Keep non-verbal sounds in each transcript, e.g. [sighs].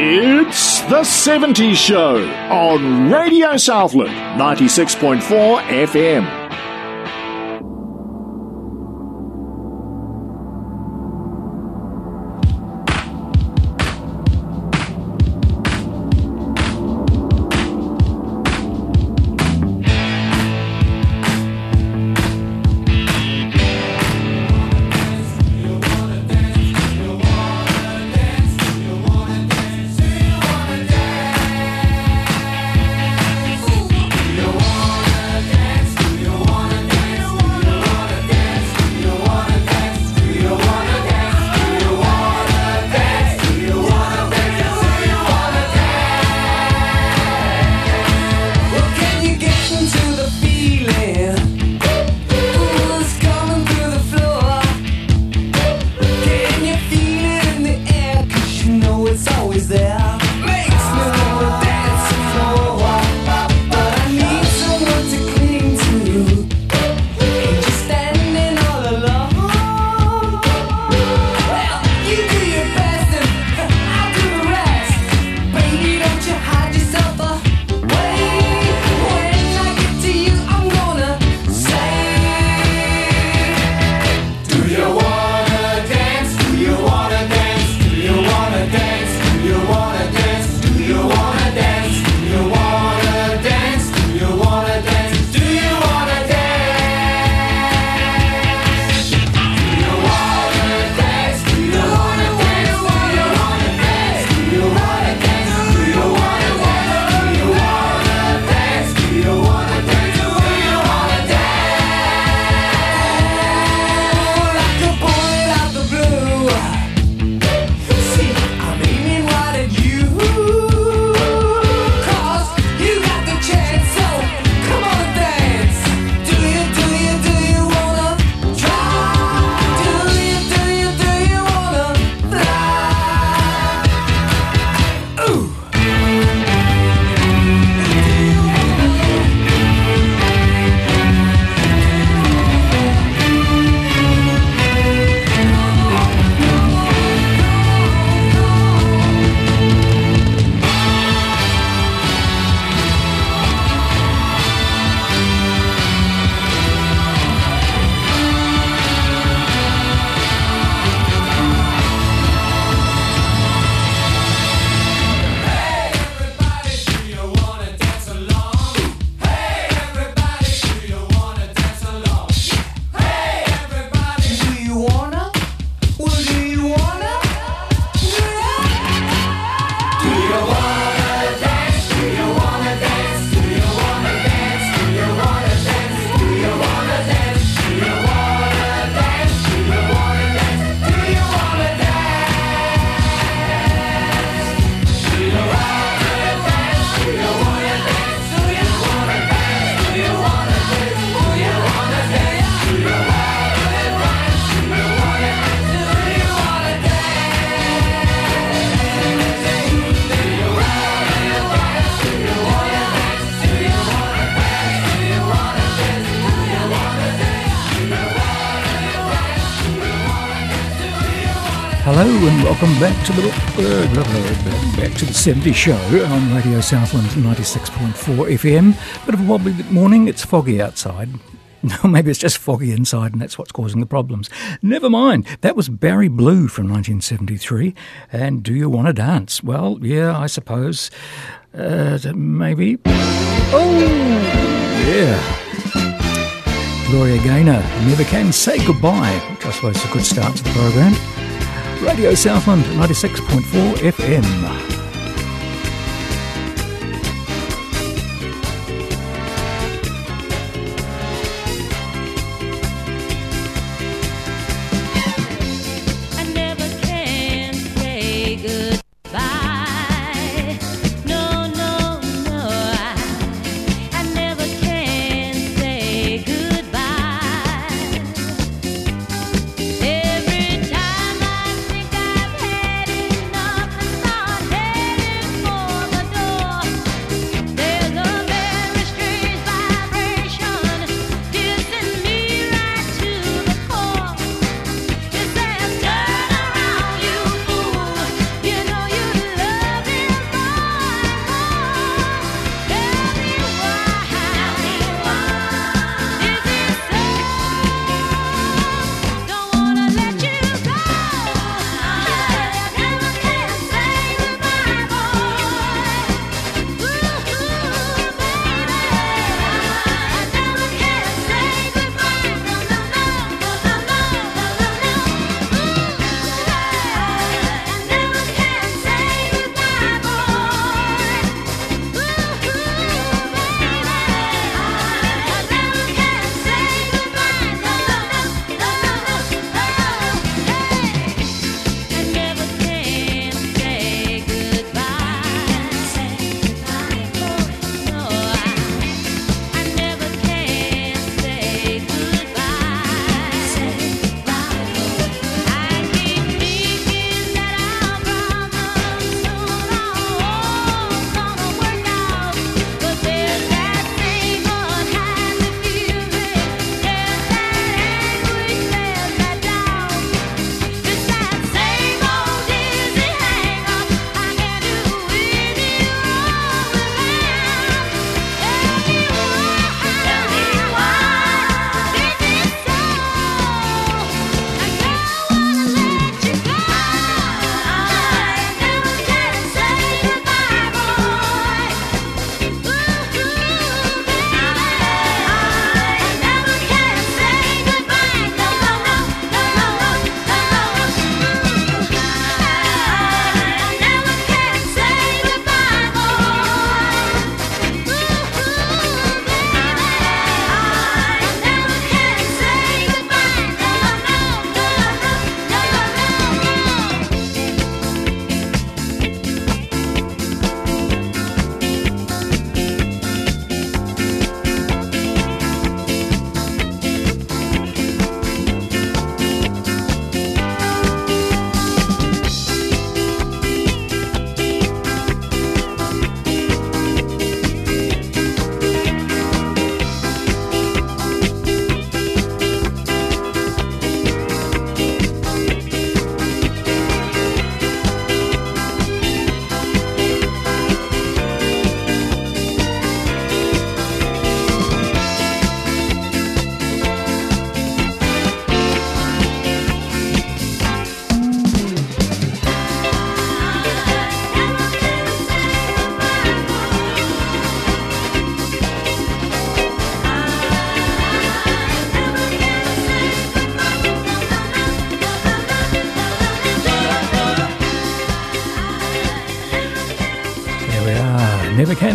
It's the 70s Show on Radio Southland 96.4 FM. Welcome back to the uh, back to the 70 show on Radio Southland 96.4 FM. Bit of a wobbly morning. It's foggy outside. [laughs] No, maybe it's just foggy inside, and that's what's causing the problems. Never mind. That was Barry Blue from 1973. And Do You Want to Dance? Well, yeah, I suppose. Uh, maybe. Oh, yeah. Gloria Gaynor never can say goodbye, which I suppose is a good start to the program. Radio Southland 96.4 FM.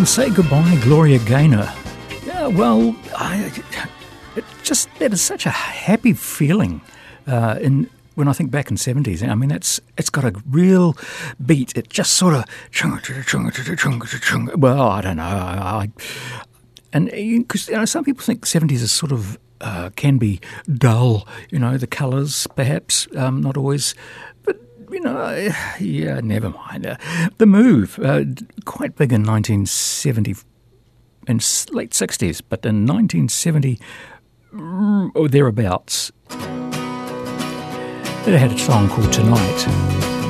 Can say goodbye, Gloria Gaynor. Yeah, well, I, it just that is such a happy feeling uh, in when I think back in seventies. I mean, it's it's got a real beat. It just sort of well, I don't know. I, and because you know, some people think seventies is sort of uh, can be dull. You know, the colours perhaps um, not always you know, [sighs] yeah, never mind. Uh, the Move, uh, quite big in 1970 in late 60s, but in 1970 mm, or thereabouts, it had a song called Tonight.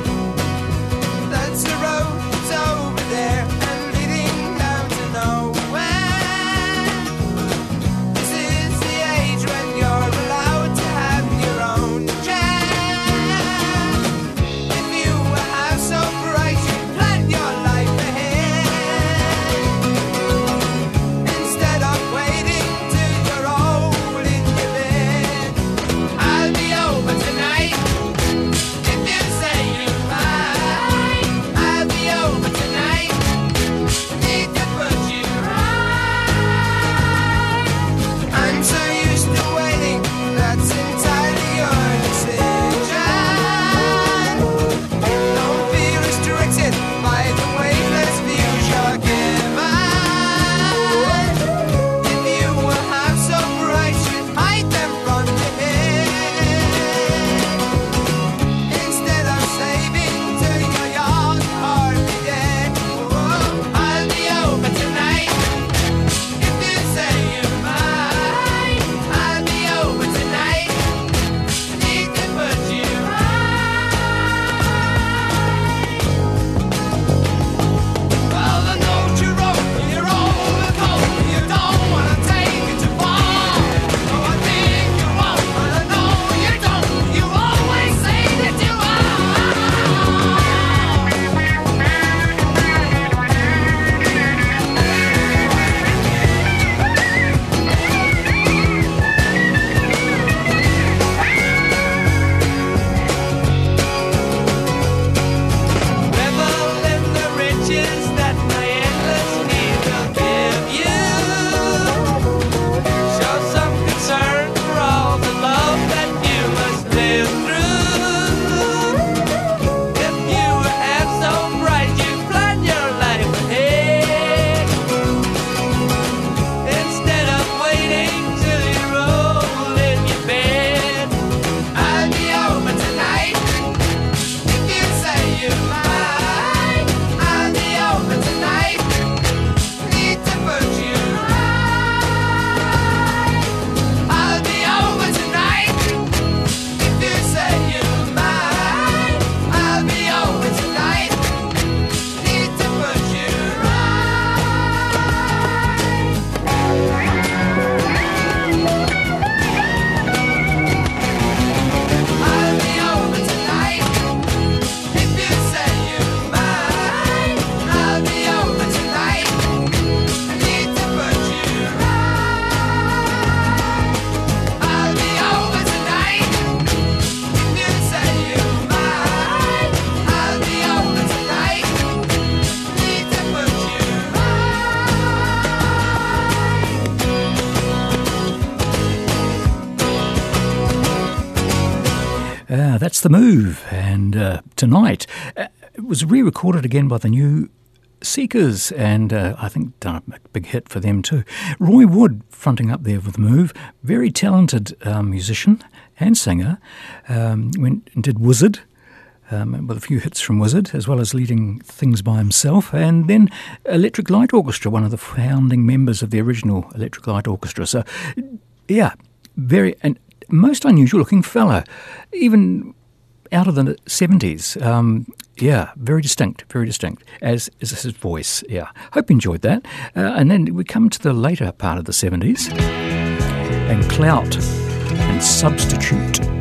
The move. And uh, tonight, uh, it was re recorded again by the new Seekers, and uh, I think done a big hit for them too. Roy Wood fronting up there with the Move, very talented um, musician and singer. Um, went and did Wizzard. Um, with a few hits from Wizzard, as well as leading things by himself, and then Electric Light Orchestra, one of the founding members of the original Electric Light Orchestra. So, yeah, very and most unusual looking fellow. Even out of the 70s. Um, yeah, very distinct, very distinct, as is his voice. Yeah, hope you enjoyed that. Uh, and then we come to the later part of the 70s and Clout and Substitute.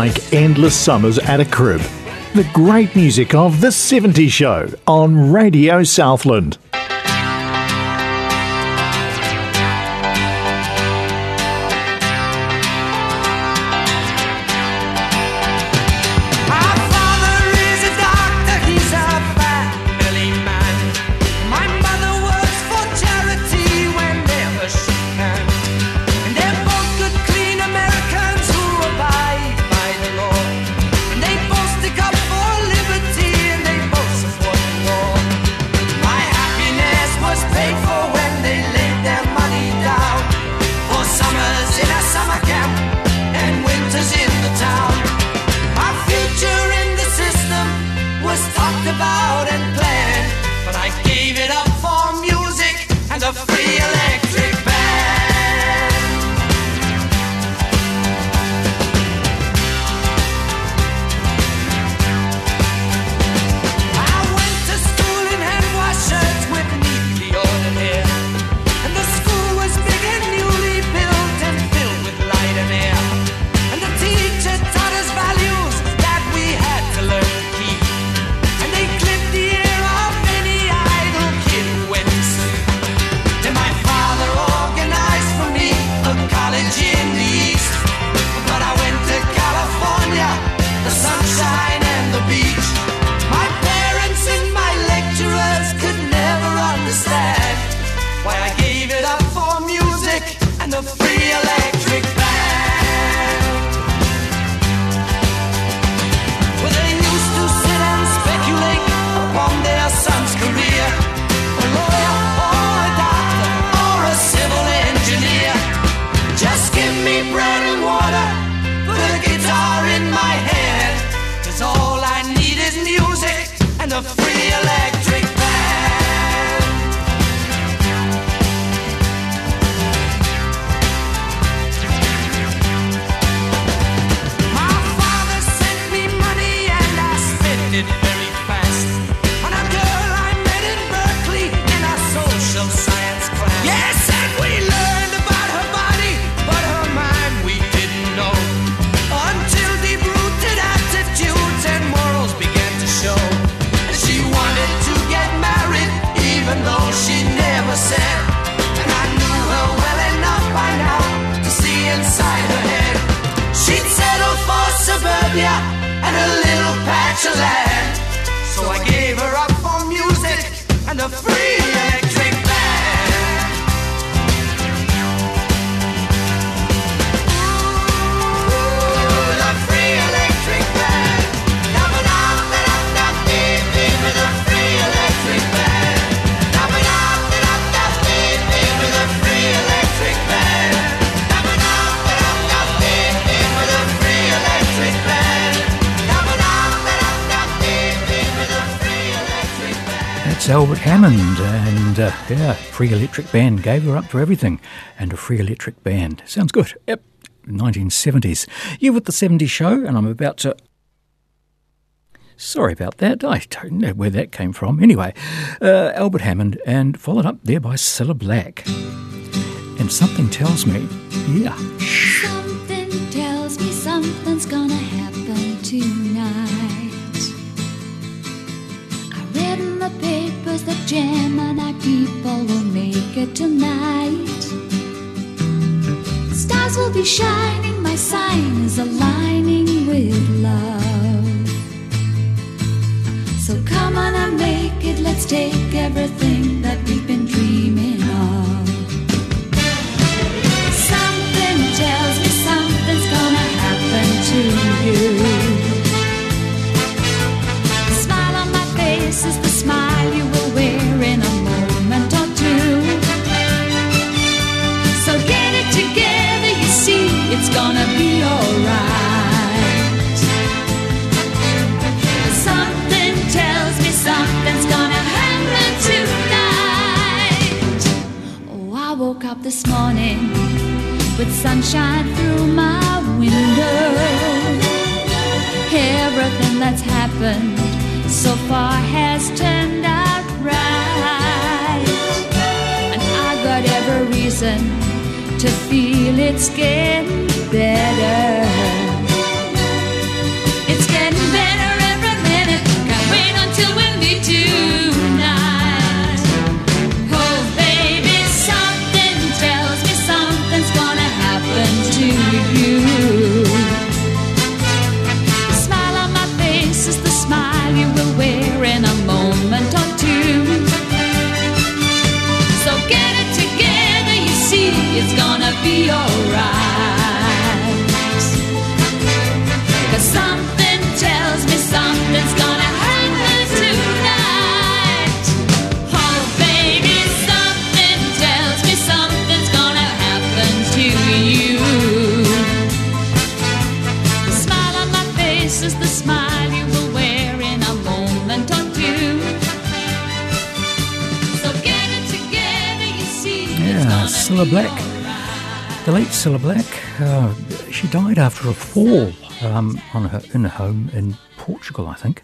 Like endless summers at a crib. The great music of The 70s Show on Radio Southland. Yeah, Free Electric Band gave her up to everything, and a Free Electric Band sounds good. Yep, 1970s. You with the 70s show, and I'm about to. Sorry about that. I don't know where that came from. Anyway, uh, Albert Hammond, and followed up there by Cilla Black. And something tells me, yeah. Something Gemini people will make it tonight. Stars will be shining, my sign is aligning with love. So come on and make it, let's take everything that we've been dreaming this morning with sunshine through my window. Everything that's happened so far has turned out right. And I got every reason to feel it's getting better. Cilla Black. The late Cilla Black, uh, she died after a fall um, on her in her home in Portugal, I think.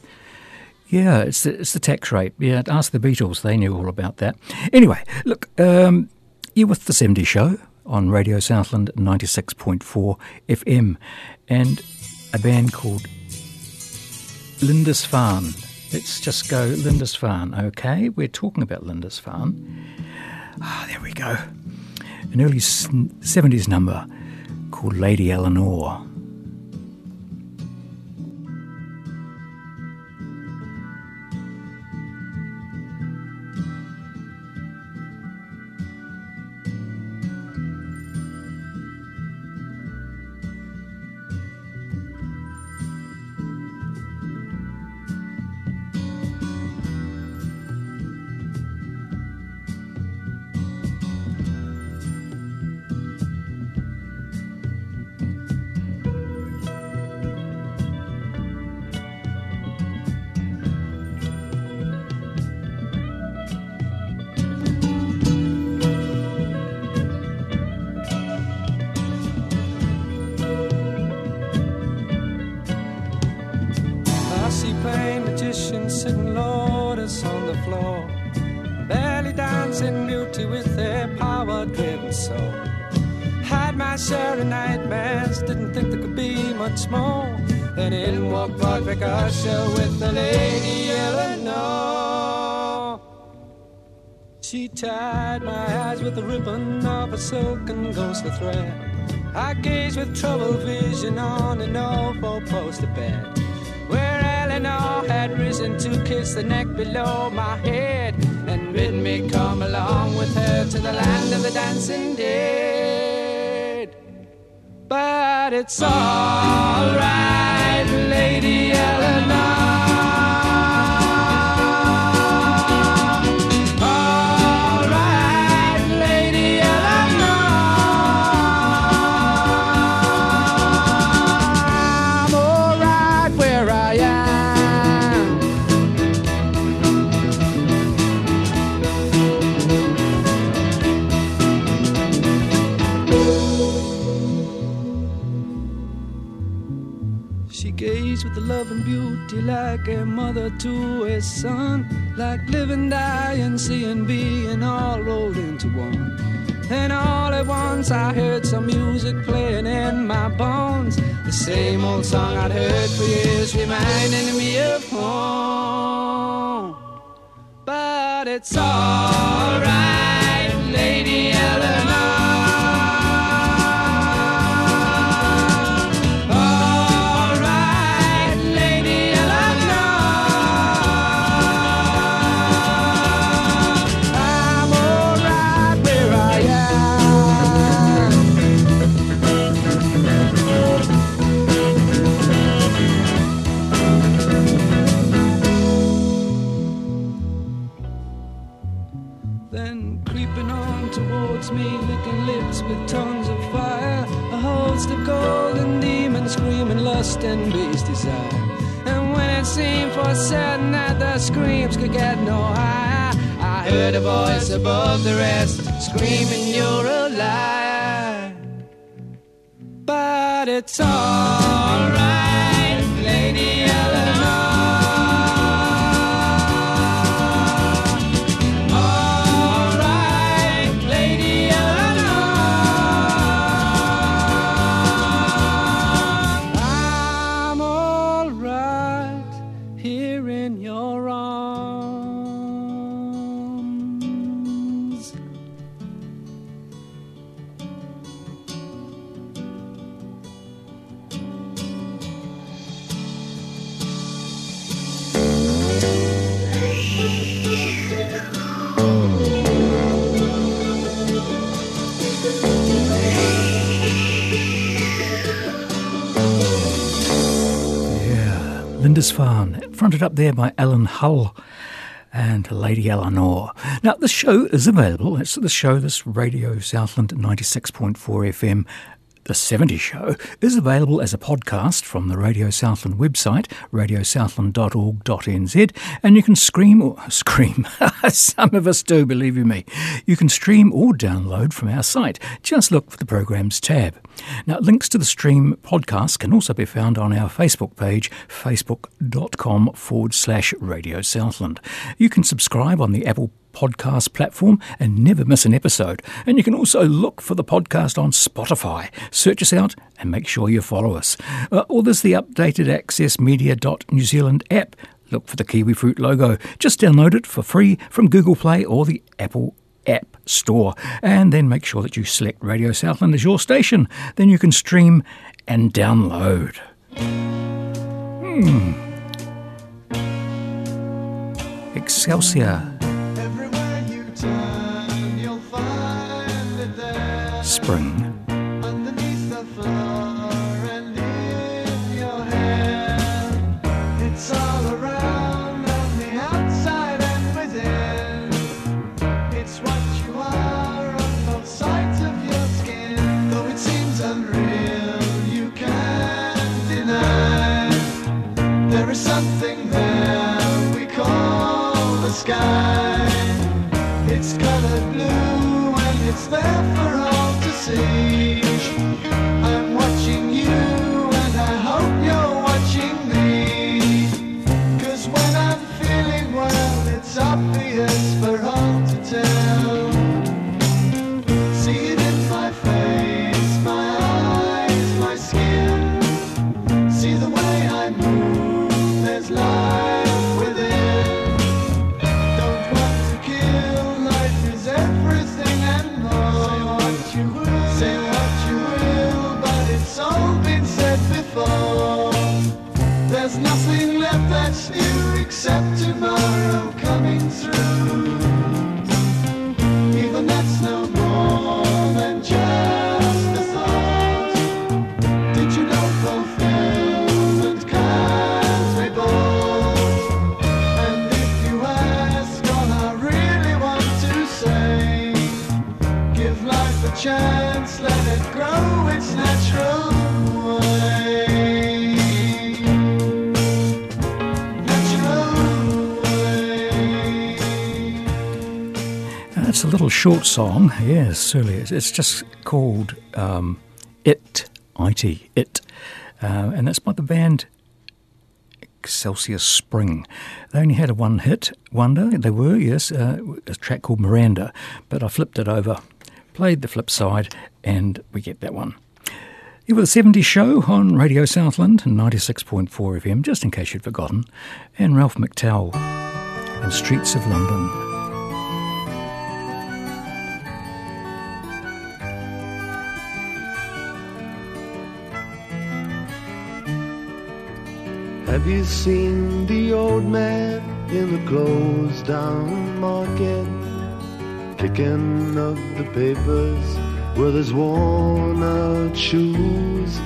Yeah, it's the, it's the tax rate. Yeah, ask the Beatles; they knew all about that. Anyway, look, um, you're with the 70 Show on Radio Southland 96.4 FM, and a band called Lindisfarne. Let's just go Lindisfarne, okay? We're talking about Lindisfarne. Ah, there we go an early 70s number called Lady Eleanor. Ghostly thread. I gaze with troubled vision on an old four-poster bed where Eleanor had risen to kiss the neck below my head and bid me come along with her to the land of the dancing dead. But it's alright, beauty like a mother to a son, like living, dying, seeing, being all rolled into one. And all at once I heard some music playing in my bones. The same old song I'd heard for years, reminding me of home. But it's alright, and base desire. And when it seemed for certain that the screams could get no higher, I heard a voice above the rest screaming, You're a liar. But it's alright, Lindisfarne, fronted up there by Alan Hull and Lady Eleanor. Now, the show is available. It's the show, this Radio Southland 96.4 FM the 70 Show is available as a podcast from the Radio Southland website, radiosouthland.org.nz, and you can scream or [laughs] scream. [laughs] Some of us do, believe you me. You can stream or download from our site. Just look for the programs tab. Now, links to the stream podcast can also be found on our Facebook page, facebook.com forward slash Radio Southland. You can subscribe on the Apple podcast platform and never miss an episode. And you can also look for the podcast on Spotify. Search us out and make sure you follow us. Uh, or there's the updated Access Media.New Zealand app. Look for the Kiwi Fruit logo. Just download it for free from Google Play or the Apple App Store. And then make sure that you select Radio Southland as your station. Then you can stream and download. Hmm. Excelsior. Spring. See. Tomorrow little short song. Yes, certainly. It's, just called um, It, IT, It. Uh, and that's by the band Excelsior Spring. They only had a one hit wonder. They were, yes, uh, a track called Miranda. But I flipped it over, played the flip side, and we get that one. You were the 70s show on Radio Southland, 96.4 FM, just in case you'd forgotten, and Ralph McTell and Streets of London. Have you seen the old man in the closed down market? Kicking up the papers with his worn out shoes.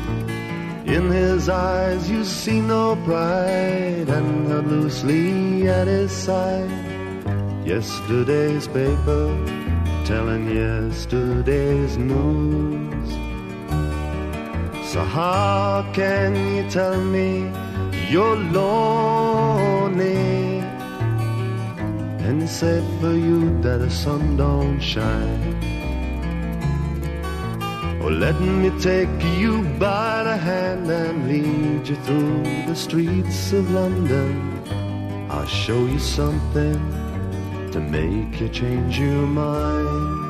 In his eyes you see no pride and held loosely at his side. Yesterday's paper telling yesterday's news. So how can you tell me you're lonely? And it's sad for you that the sun don't shine. Or let me take you by the hand and lead you through the streets of London. I'll show you something to make you change your mind.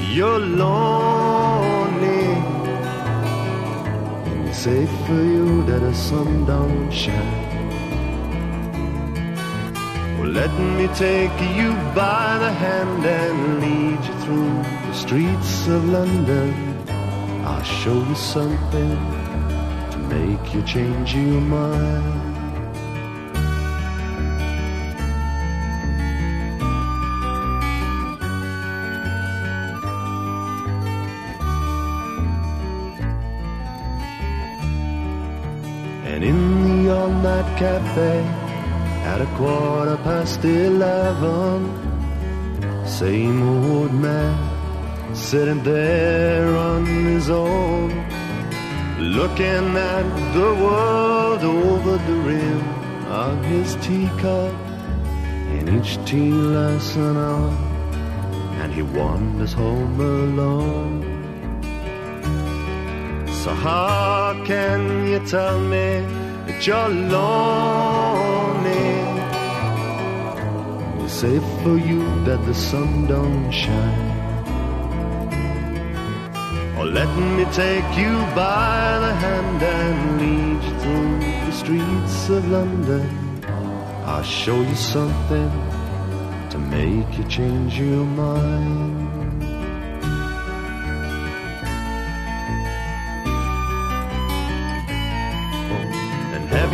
you're lonely. It's safe for you that the sun don't shine. Well, let me take you by the hand and lead you through the streets of London. I'll show you something to make you change your mind. Cafe at a quarter past eleven, same old man sitting there on his own, looking at the world over the rim of his teacup, and each tea an hour, and he wanders home alone. So how can you tell me that you're lonely? It's safe for you that the sun don't shine. Or let me take you by the hand and lead you through the streets of London. I'll show you something to make you change your mind.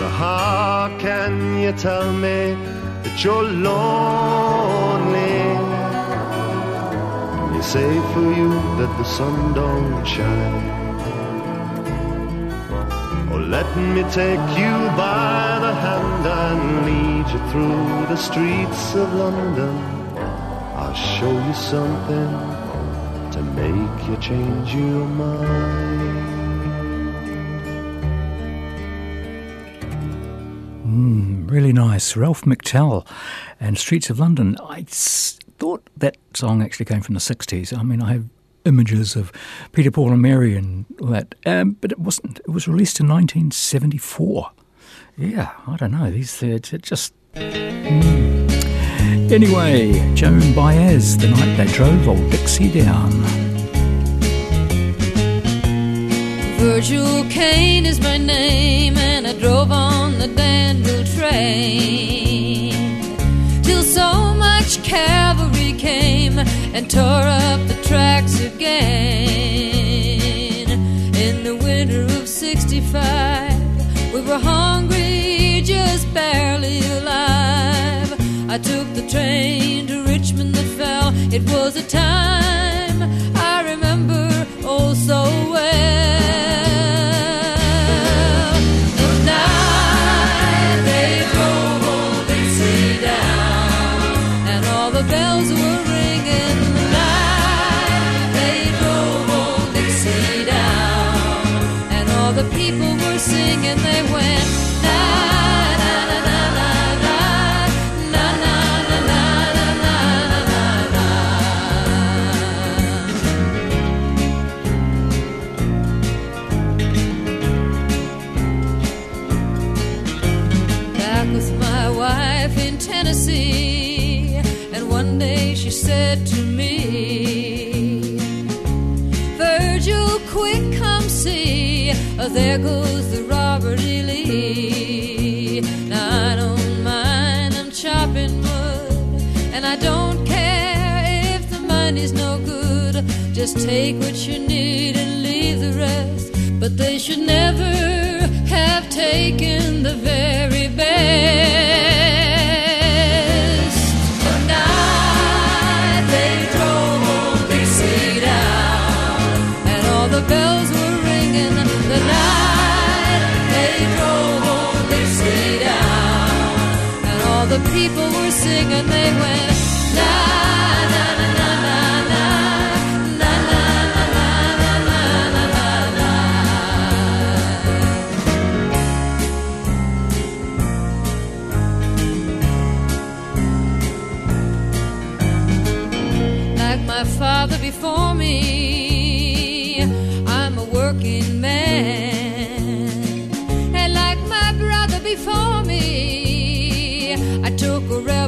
So how can you tell me that you're lonely? They say for you that the sun don't shine. Or let me take you by the hand and lead you through the streets of London. I'll show you something to make you change your mind. Really nice. Ralph McTell and Streets of London. I thought that song actually came from the 60s. I mean, I have images of Peter, Paul, and Mary and all that, um, but it wasn't. It was released in 1974. Yeah, I don't know. These, it it just. Hmm. Anyway, Joan Baez, The Night They Drove Old Dixie Down. Virgil Kane is my name, and I drove on the Danville train till so much cavalry came and tore up the tracks again. In the winter of '65, we were hungry, just barely alive. I took the train to Richmond that fell. It was a time I remember oh so well. Singing. There goes the Robert E. Lee. Now I don't mind, I'm chopping wood. And I don't care if the money's no good. Just take what you need and leave the rest. But they should never have taken the very best. people were singing, they went, na, na, na, na, na, na. Like my father before me, I'm a working man. And like my brother before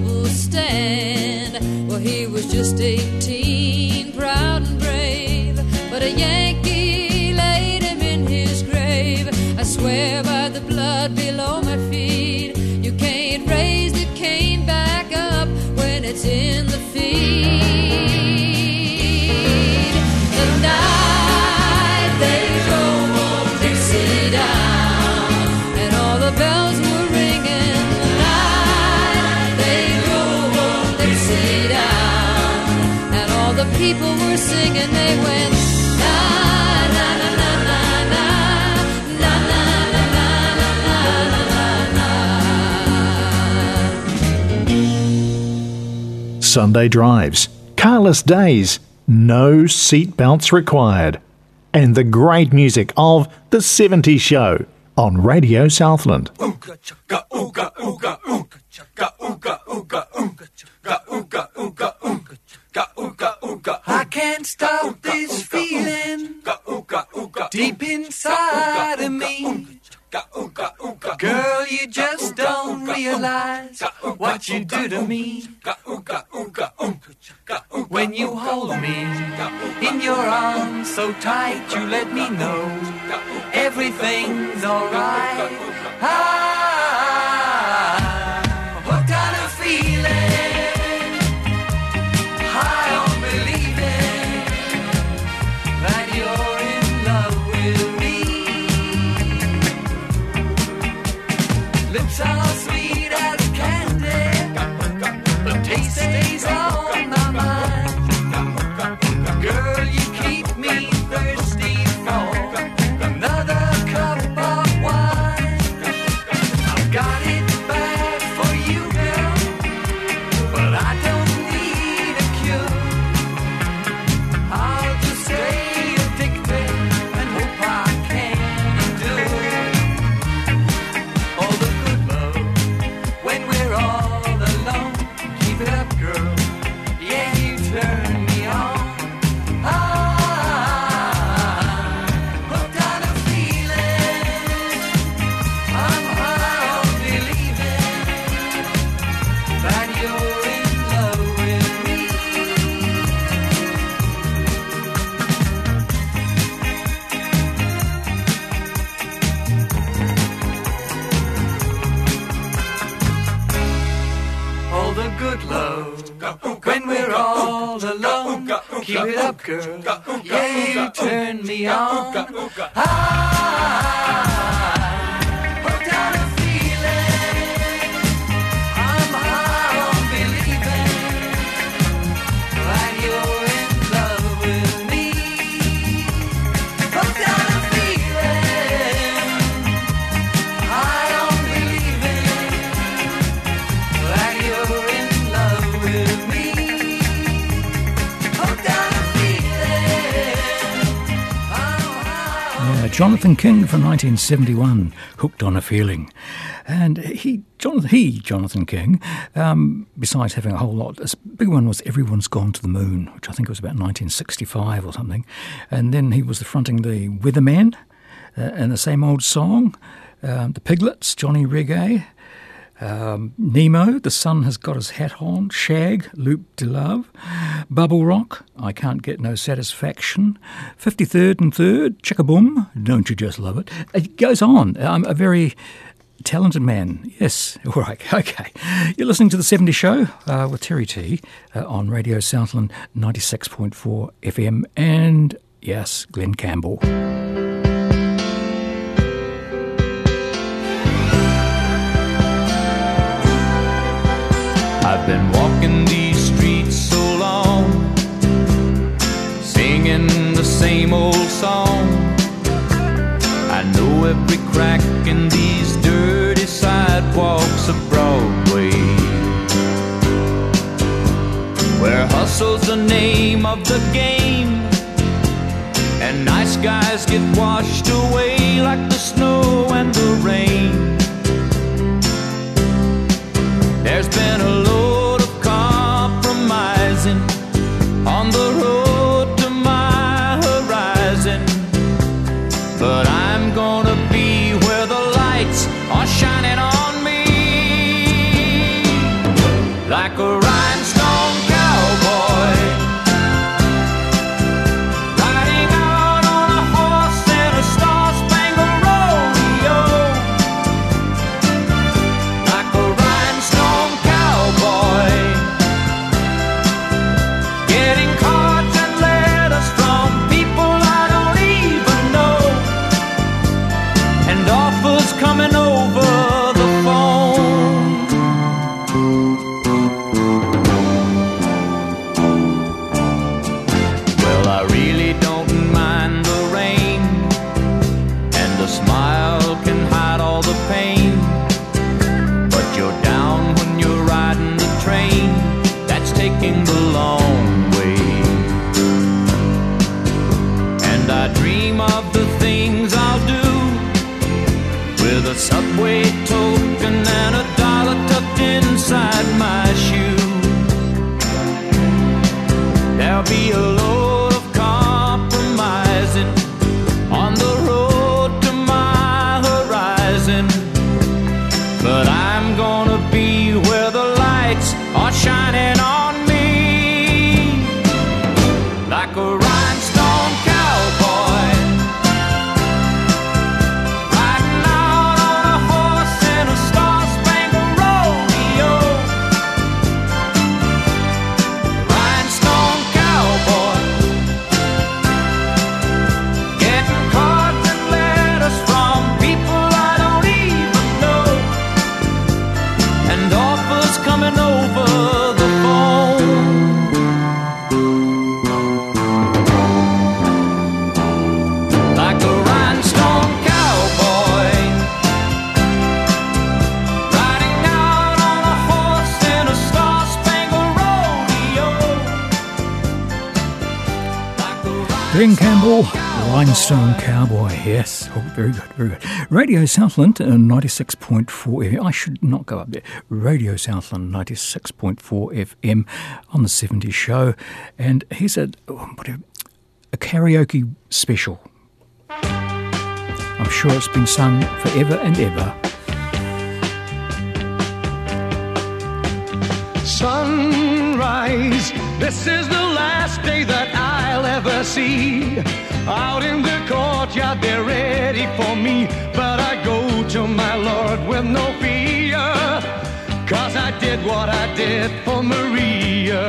stand. Well, he was just 18, proud and brave. But a Yankee laid him in his grave. I swear by the blood below my feet, you can't raise the cane back up when it's in people were singing. They went. Na, na, na, na, na, na. Na, na, na, na, na, na, na, na, na. Sunday drives, carless days, no seatbelts required. And the great music of The 70s Show on Radio Southland. I can't stop this feeling deep inside of me. Girl, you just don't realize what you do to me. When you hold me in your arms so tight, you let me know everything's alright. Ah, from 1971, Hooked on a Feeling. And he, Jonathan, he, Jonathan King, um, besides having a whole lot, this big one was Everyone's Gone to the Moon, which I think was about 1965 or something. And then he was the fronting the Weatherman uh, and the same old song, um, the Piglets, Johnny Reggae. Um, Nemo, The Sun Has Got His Hat On, Shag, Loop de Love, Bubble Rock, I Can't Get No Satisfaction, 53rd and 3rd, Chickaboom, Don't You Just Love It? It goes on. I'm a very talented man. Yes, [laughs] all right, okay. You're listening to The 70 Show uh, with Terry T uh, on Radio Southland 96.4 FM and, yes, Glen Campbell. I've been walking these streets so long, singing the same old song. I know every crack in these dirty sidewalks of Broadway. Where hustle's the name of the game, and nice guys get washed away like the snow and the rain. There's been a very good, very good. Radio Southland, uh, 96.4 FM. I should not go up there. Radio Southland, 96.4 FM on the 70s show. And here's a, a, a karaoke special. I'm sure it's been sung forever and ever. sunrise. This is the last day that I'll ever see. Out in the they're ready for me. But I go to my Lord with no fear. Cause I did what I did for Maria.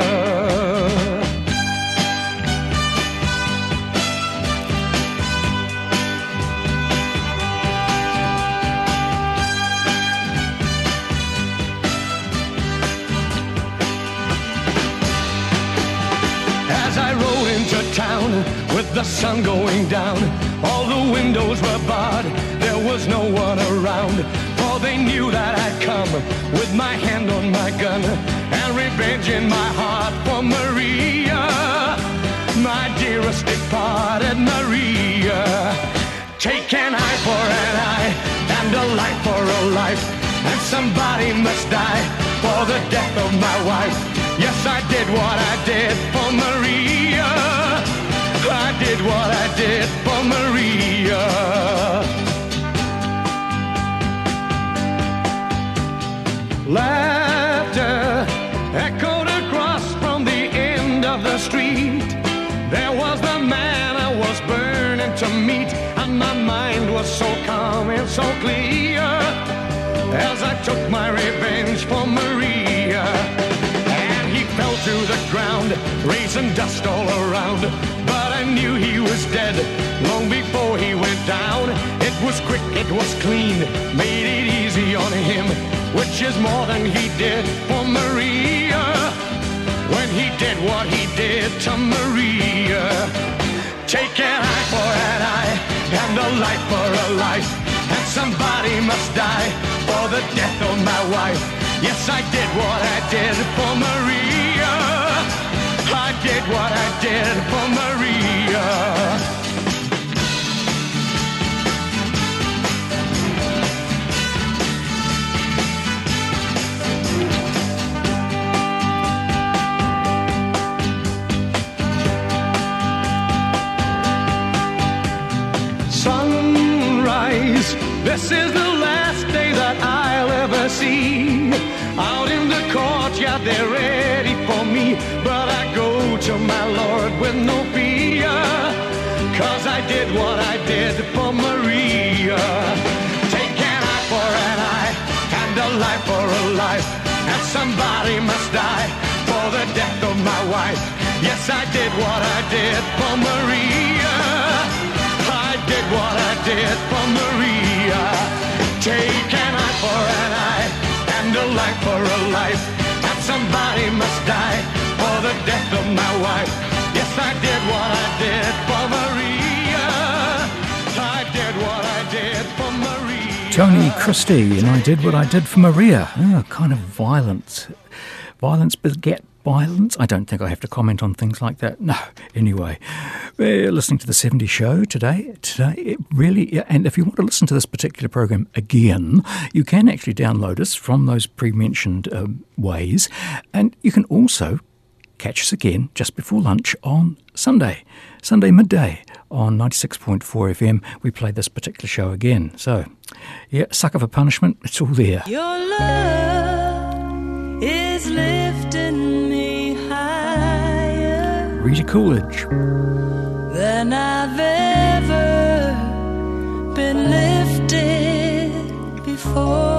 As I rode into town with the sun going down, all the windows were barred, there was no one around. For they knew that I'd come with my hand on my gun and revenge in my heart for Maria, my dearest departed Maria. Take an eye for an eye and a life for a life, and somebody must die for the death of my wife. Yes, I did what I did for Maria. Did what I did for Maria. Laughter echoed across from the end of the street. There was the man I was burning to meet, and my mind was so calm and so clear as I took my revenge for Maria. And he fell to the ground, raising dust all around. But I knew he was dead long before he went down. It was quick, it was clean, made it easy on him, which is more than he did for Maria. When he did what he did to Maria. Take an eye for an eye and a life for a life. And somebody must die for the death of my wife. Yes, I did what I did for Maria. I did what I did for Maria. sunrise. This is the last day that I'll ever see. Out in the courtyard, they're ready for me. My Lord with no fear. Cause I did what I did for Maria. Take an eye for an eye and a life for a life. And somebody must die for the death of my wife. Yes, I did what I did for Maria. I did what I did for Maria. Take an eye for an eye and a life for a life. And somebody must die the death of my wife. Yes, I did what I did for Maria. I did what I did for Maria. Tony Christie, and I did what I did for Maria. Oh, kind of violent. Violence beget violence. I don't think I have to comment on things like that. No. Anyway, we're listening to the 70 show today. Today, it really, and if you want to listen to this particular program again, you can actually download us from those pre-mentioned um, ways, and you can also catch us again just before lunch on Sunday, Sunday midday on 96.4 FM. We play this particular show again. So, yeah, sucker for punishment, it's all there. Your love is lifting me higher Rita Coolidge. than I've ever been lifted before.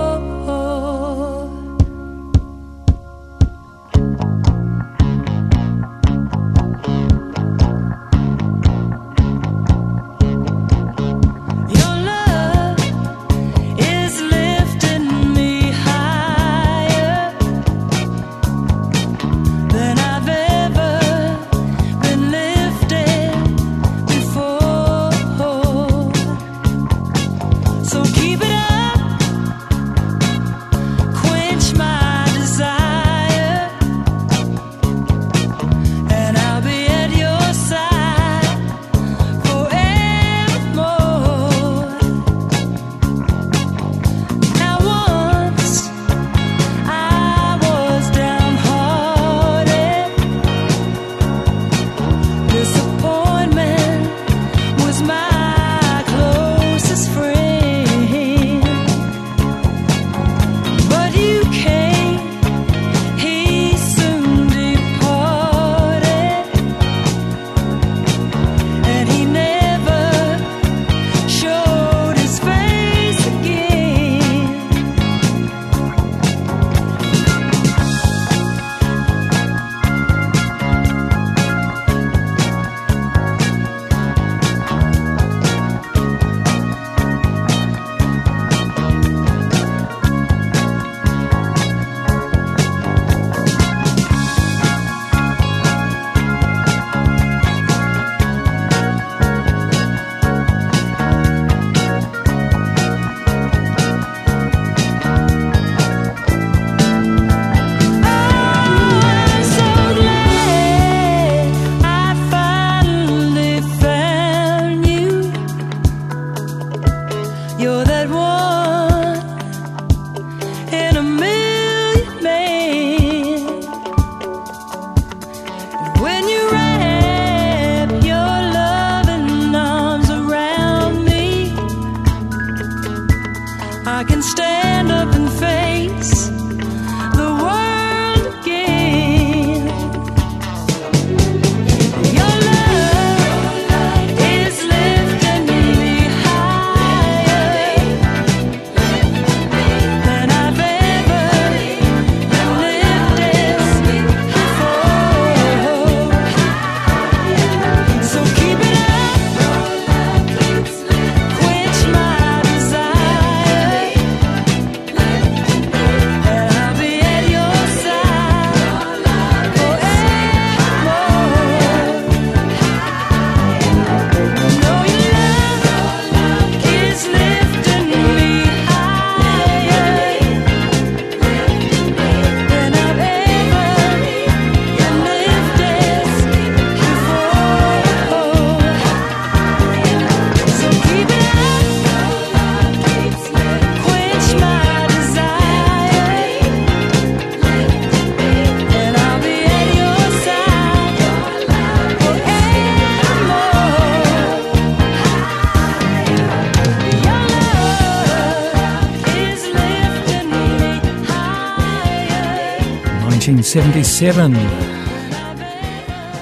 1977.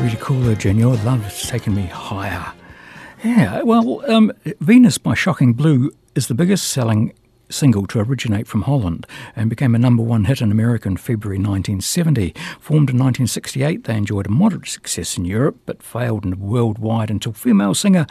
Really cool, Virginia. Your love has taken me higher. Yeah, well, um, Venus by Shocking Blue is the biggest selling single to originate from Holland and became a number one hit in America in February 1970. Formed in 1968, they enjoyed a moderate success in Europe but failed worldwide until female singer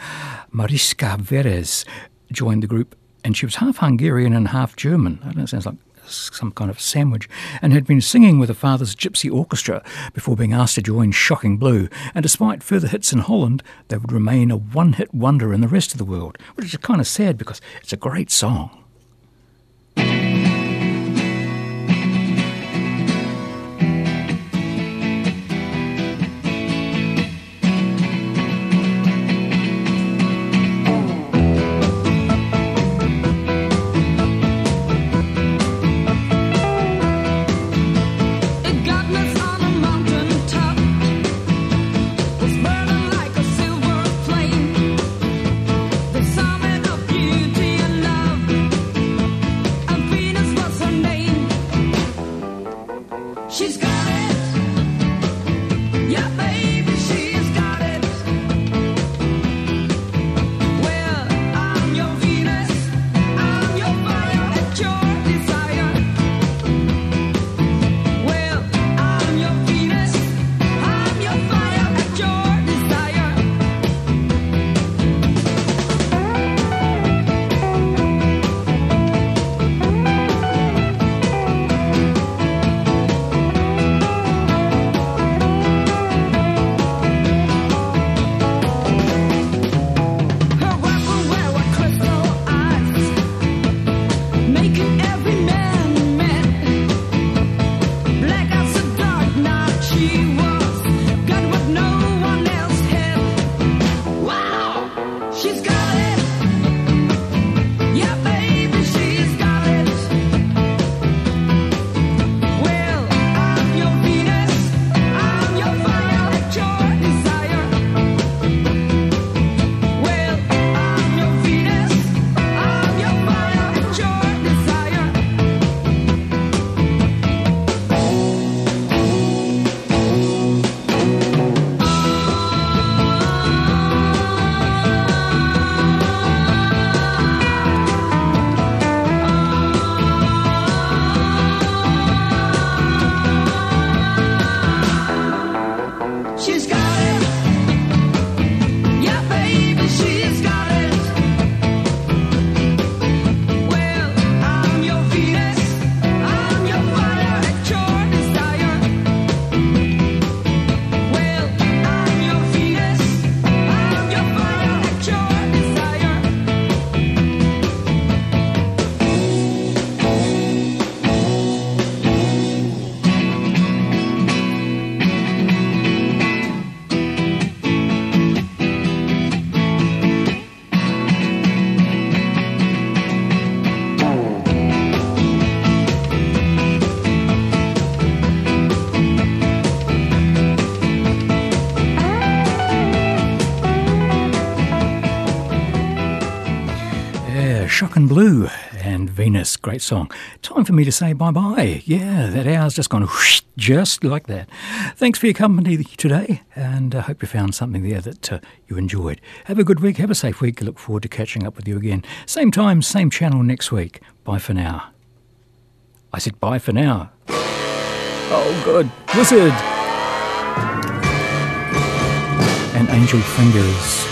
Mariska Veres joined the group and she was half Hungarian and half German. It sounds like some kind of sandwich, and had been singing with her father's gypsy orchestra before being asked to join Shocking Blue. And despite further hits in Holland, they would remain a one hit wonder in the rest of the world, which is kind of sad because it's a great song. Blue and Venus, great song. Time for me to say bye bye. Yeah, that hour's just gone whoosh, just like that. Thanks for your company today, and I hope you found something there that uh, you enjoyed. Have a good week, have a safe week. Look forward to catching up with you again. Same time, same channel next week. Bye for now. I said bye for now. Oh, good. Wizzard. And Angel Fingers.